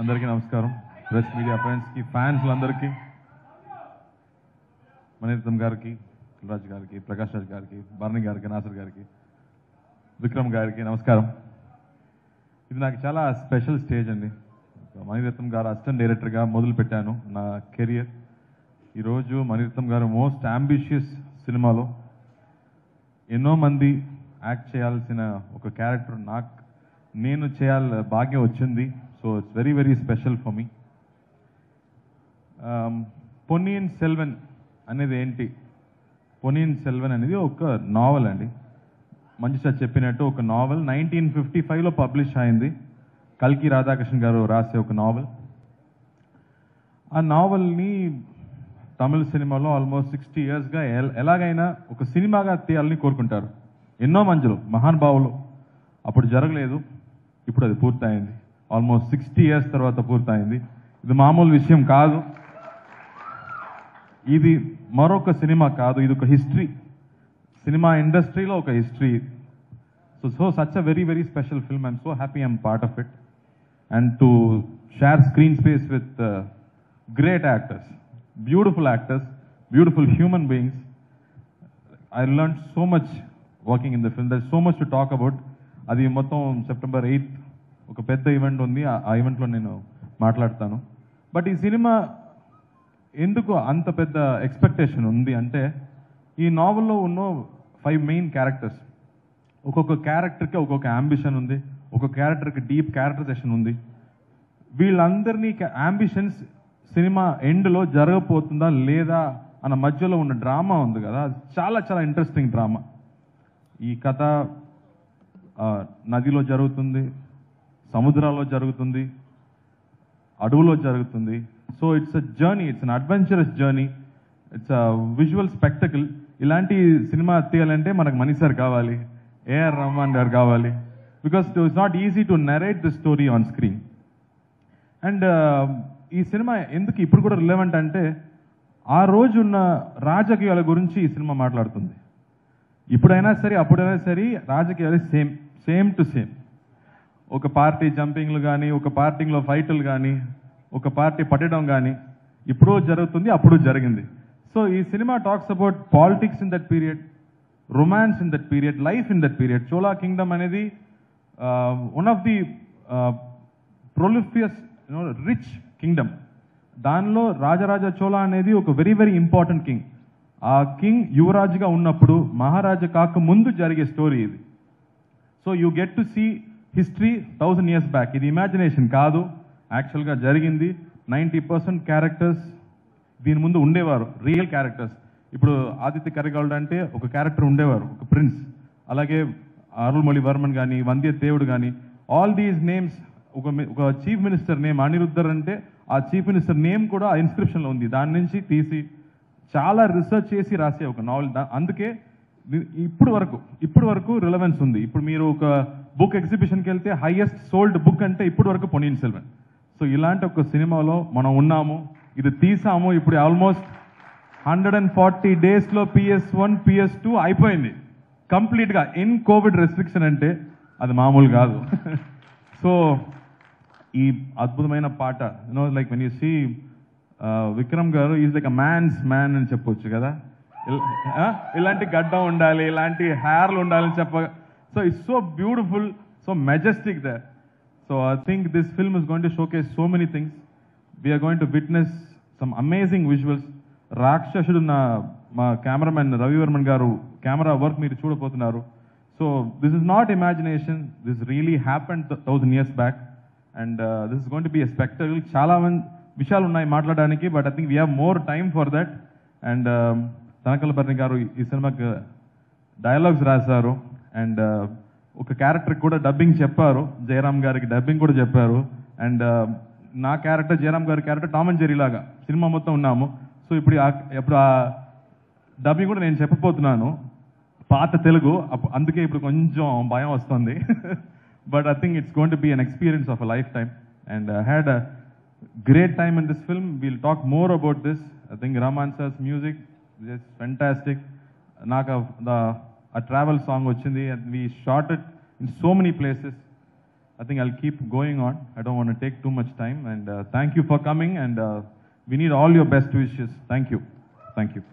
అందరికీ నమస్కారం. Press media ఫ్రెండ్స్కి ఫ్యాన్స్లందరికీ మణిరత్నం గారికి కులరాజ్ గారికి ప్రకాష్ రాజ్ గారికి భరణి గారికి నాసర్ గారికి విక్రమ్ గారికి నమస్కారం. ఇది నాకు చాలా స్పెషల్ స్టేజ్ అండి. మణిరత్నం గారు అసిస్టెంట్ డైరెక్టర్గా మొదలు పెట్టాను నా కెరియర్. ఈరోజు మణిరత్నం గారు మోస్ట్ అంబిషియస్ సినిమాలో ఎన్నో మంది యాక్ట్ చేయాల్సిన ఒక క్యారెక్టర్ నాకు నేను చేయాల భాగ్యం వచ్చింది. So it's very very special for me Ponniyin Selvan అనేది ఏంటి? పొనియన్ సెల్వెన్ అనేది ఒక నావల్ అండి. మంచి సార్ చెప్పినట్టు ఒక నావల్ నైన్టీన్ ఫిఫ్టీ ఫైవ్లో పబ్లిష్ అయింది. కల్కి రాధాకృష్ణ గారు రాసే ఒక నావల్ ఆ నావల్ని తమిళ సినిమాలో ఆల్మోస్ట్ సిక్స్టీ ఇయర్స్గా ఎలాగైనా ఒక సినిమాగా తీయాలని కోరుకుంటారు. ఎన్నో మంచులు మహానుభావులు అప్పుడు జరగలేదు. ఇప్పుడు అది పూర్తయింది. ఆల్మోస్ట్ సిక్స్టీ ఇయర్స్ తర్వాత పూర్తయింది. ఇది మామూలు విషయం కాదు. ఇది మరొక సినిమా కాదు. ఇది ఒక హిస్టరీ. సినిమా ఇండస్ట్రీలో ఒక history. So so such a very very special film I'm so happy I'm part of it and to share screen space with great actors beautiful actors beautiful human beings I learn so much working in the film there so much to talk about అది మొత్తం September eighth ఒక పెద్ద event ఉంది. ఆ- ఈవెంట్లో నేను మాట్లాడతాను. But ఈ సినిమా ఎందుకు అంత పెద్ద ఎక్స్పెక్టేషన్ ఉంది అంటే ఈ నావల్లో ఉన్న ఫైవ్ మెయిన్ క్యారెక్టర్స్ ఒక్కొక్క క్యారెక్టర్కి ఒక్కొక్క అంబిషన్ ఉంది. ఒక్కొక్క క్యారెక్టర్కి డీప్ క్యారెక్టరైజేషన్ ఉంది. వీళ్ళందరినీ అంబిషన్స్ సినిమా ఎండ్లో జరగబోతుందా లేదా అన్న మధ్యలో ఉన్న డ్రామా ఉంది కదా. చాలా చాలా ఇంట్రెస్టింగ్ డ్రామా ఈ కథ నదిలో జరుగుతుంది. సముద్రాల్లో జరుగుతుంది అడవులో జరుగుతుంది. So it's a journey it's an adventurous journey it's a visual spectacle ఇలాంటి సినిమా తీయాలంటే మనకు మనీ సార్ కావాలి ఏఆర్ రహమాన్ గారు కావాలి. Because it's not easy to narrate the story on screen and ఈ సినిమా ఎందుకు ఇప్పుడు కూడా రిలవెంట్ అంటే ఆ రోజు ఉన్న రాజకీయాల గురించి ఈ సినిమా మాట్లాడుతుంది. ఇప్పుడైనా సరే అప్పుడైనా సరే రాజకీయాలు సేమ్ సేమ్ టు సేమ్ ఒక పార్టీ జంపింగ్లు కానీ ఒక పార్టీలో ఫైట్లు కానీ ఒక పార్టీ పట్టడం కానీ ఇప్పుడు జరుగుతుంది అప్పుడు జరిగింది. సో ఈ cinema talks about politics in that period romance in that period life in that period Chola kingdom అనేది one of the prolific rich kingdom దానిలో రాజరాజ చోళ అనేది ఒక వెరీ వెరీ ఇంపార్టెంట్ కింగ్ ఆ కింగ్ యువరాజుగా ఉన్నప్పుడు మహారాజా కాక ముందు జరిగే స్టోరీ ఇది. So you get to see history thousand years back. ఇది ఇమాజినేషన్ కాదు. యాక్చువల్గా జరిగింది. నైంటీ పర్సెంట్ క్యారెక్టర్స్ దీని ముందు ఉండేవారు. రియల్ క్యారెక్టర్స్ ఇప్పుడు ఆదిత్య కరిగాల్డ్ అంటే ఒక క్యారెక్టర్ ఉండేవారు. ఒక ప్రిన్స్ అలాగే అరుల్మొళి వర్మన్ కానీ వంద్య దేవుడు కానీ ఆల్ దీస్ నేమ్స్ ఒక ఒక చీఫ్ మినిస్టర్ నేమ్ అనిరుద్ధర్ అంటే ఆ చీఫ్ మినిస్టర్ నేమ్ కూడా ఆ ఇన్స్క్రిప్షన్లో ఉంది. దాని నుంచి తీసి చాలా రీసెర్చ్ చేసి రాసే ఒక నావెల్ అందుకే ఇప్పుడు వరకు ఇప్పుడు వరకు రిలవెన్స్ ఉంది. ఇప్పుడు మీరు ఒక బుక్ ఎగ్జిబిషన్కి వెళ్తే హైయెస్ట్ సోల్డ్ బుక్ అంటే ఇప్పటి వరకు పొనీన్ సెల్వన్. సో ఇలాంటి ఒక సినిమాలో మనం ఉన్నాము ఇది తీసాము ఇప్పుడు ఆల్మోస్ట్ హండ్రెడ్ అండ్ ఫార్టీ డేస్లో పిఎస్ వన్ పిఎస్ టూ అయిపోయింది. కంప్లీట్గా ఇన్ కోవిడ్ రెస్ట్రిక్షన్ అంటే అది మామూలు కాదు. సో ఈ అద్భుతమైన పాట you know like when you see Vikram గారు is like a man's man అని చెప్పొచ్చు కదా. ఇల్- ఇలాంటి గడ్డం ఉండాలి ఇలాంటి హెయిర్లు ఉండాలని చెప్ప so it's so beautiful so majestic they so I think this film is going to showcase so many things we're going to witness some amazing visuals రాక్షసుడు నా మా కెమెరామెన్ రవివర్మన్ గారు కెమెరా వర్క్ మీరు చూడబోతున్నారు. So this is not imagination this really happened thousand years back and this is going to be a spectacle చాలా మంది విషయాలు ఉన్నాయి మాట్లాడడానికి but I think we have more time for that and Tanikella Bharani గారు ఈ సినిమాకి dialogues రాశారు. And uh, ఒక క్యారెక్టర్ కూడా డబ్బింగ్ చెప్పారు. జయరామ్ గారికి డబ్బింగ్ కూడా చెప్పారు. అండ్ uh, నా క్యారెక్టర్ జయరామ్ గారి క్యారెక్టర్ టామ్ అండ్ జెరీ లాగా. సినిమా మొత్తం ఉన్నాము. సో ఇప్పుడు ఇప్పుడు ఆ డబ్బింగ్ కూడా నేను చెప్పబోతున్నాను. పాత తెలుగు. అందుకే ఇప్పుడు కొంచెం భయం వస్తుంది. But I think it's going to be an experience of a lifetime and had a great time in this film we'll talk more about this I think Rahman sir's music is fantastic నాకు the ఆ travel song వచ్చింది and we shot it in so many places I think I'll keep going on. I don't want to take too much time. And uh, thank you for coming. And uh, we need all your best wishes. Thank you. Thank you.